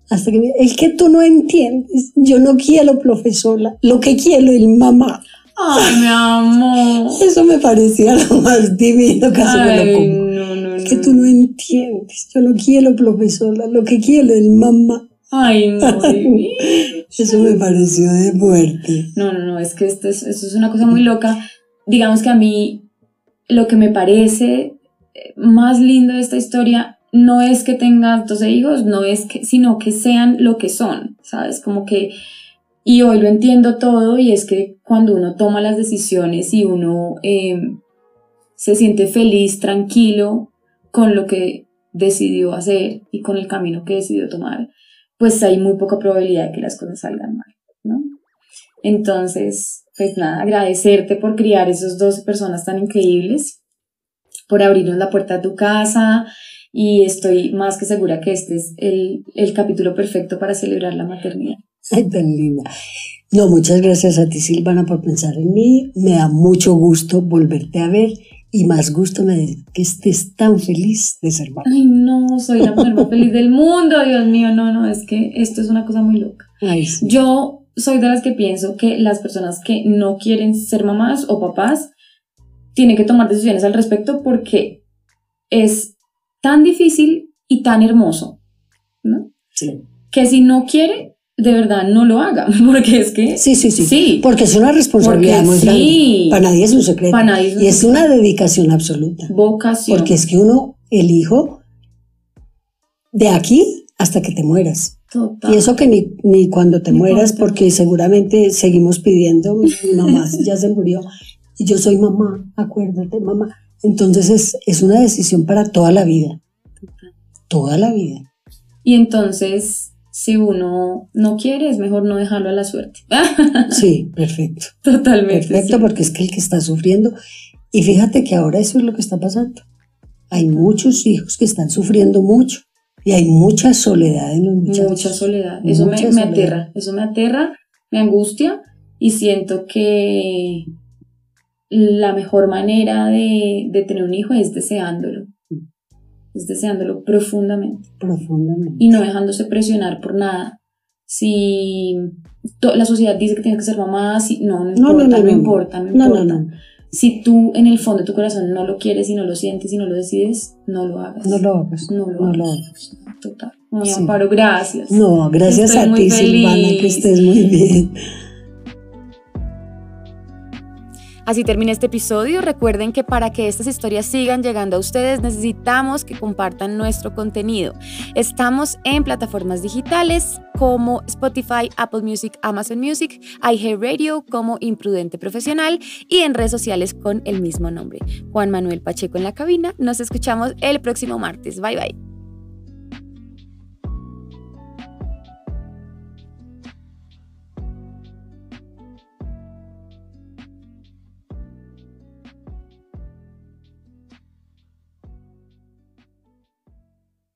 Hasta que es que tú no entiendes. Yo no quiero profesora, lo que quiero es mamá. Ay, mi amor. Eso me parecía lo más divino, casi me lo como. No, que tú no entiendes. Yo no quiero profesora, lo que quiero es mamá. Ay, no. Eso me pareció de muerte. No, no, no, es que esto es, esto es una cosa muy loca. Digamos que a mí lo que me parece más lindo de esta historia no es que tenga 12 hijos, no es que, sino que sean lo que son, ¿sabes? Como que, y hoy lo entiendo todo y es que cuando uno toma las decisiones y uno em, se siente feliz, tranquilo con lo que decidió hacer y con el camino que decidió tomar, pues hay muy poca probabilidad de que las cosas salgan mal, ¿no? Entonces, pues nada, agradecerte por criar esos dos personas tan increíbles, por abrirnos la puerta a tu casa, y estoy más que segura que este es el, el capítulo perfecto para celebrar la maternidad. Ay, tan linda. No, muchas gracias a ti, Silvana, por pensar en mí. Me da mucho gusto volverte a ver y más gusto me da que estés tan feliz de ser mamá. Ay, no, soy la mujer más feliz del mundo, Dios mío, no, no, es que esto es una cosa muy loca. Ay, sí. Yo soy de las que pienso que las personas que no quieren ser mamás o papás tienen que tomar decisiones al respecto porque es tan difícil y tan hermoso, ¿no? Sí. Que si no quiere, de verdad no lo haga, porque es que... Sí, sí, sí. Porque es una responsabilidad muy grande. Para nadie es un secreto. Para nadie es un y es una dedicación absoluta. Vocación. Porque es que uno, el hijo, de aquí hasta que te mueras. Total. Y eso que ni, ni cuando te mueras, porque seguramente seguimos pidiendo, mi mamá ya se murió, y yo soy mamá, acuérdate, mamá. Entonces es, es una decisión para toda la vida. Toda la vida. Y entonces, si uno no quiere, es mejor no dejarlo a la suerte. Sí, perfecto. Totalmente. Perfecto, sí. porque es que el que está sufriendo, y fíjate que ahora eso es lo que está pasando. Hay muchos hijos que están sufriendo mucho y hay mucha soledad en los muchachos. Mucha soledad. Eso me, Mucha me soledad. aterra. Eso me aterra, me angustia y siento que la mejor manera de, de tener un hijo es deseándolo, es deseándolo profundamente. Profundamente. Y no dejándose presionar por nada. Si la sociedad dice que tienes que ser mamá, si, no, no importa, no, importa, no, importa. Si tú en el fondo de tu corazón no lo quieres y no lo sientes y no lo decides, no lo hagas. No lo hagas. No lo, hagas. Total. Muy amparo, gracias. No, gracias a ti, Silvana, que estés muy bien. Así termina este episodio. Recuerden que para que estas historias sigan llegando a ustedes necesitamos que compartan nuestro contenido. Estamos en plataformas digitales como Spotify, Apple Music, Amazon Music, iHeartRadio como Imprudente Profesional y en redes sociales con el mismo nombre. Juan Manuel Pacheco en la cabina. Nos escuchamos el próximo martes. Bye bye.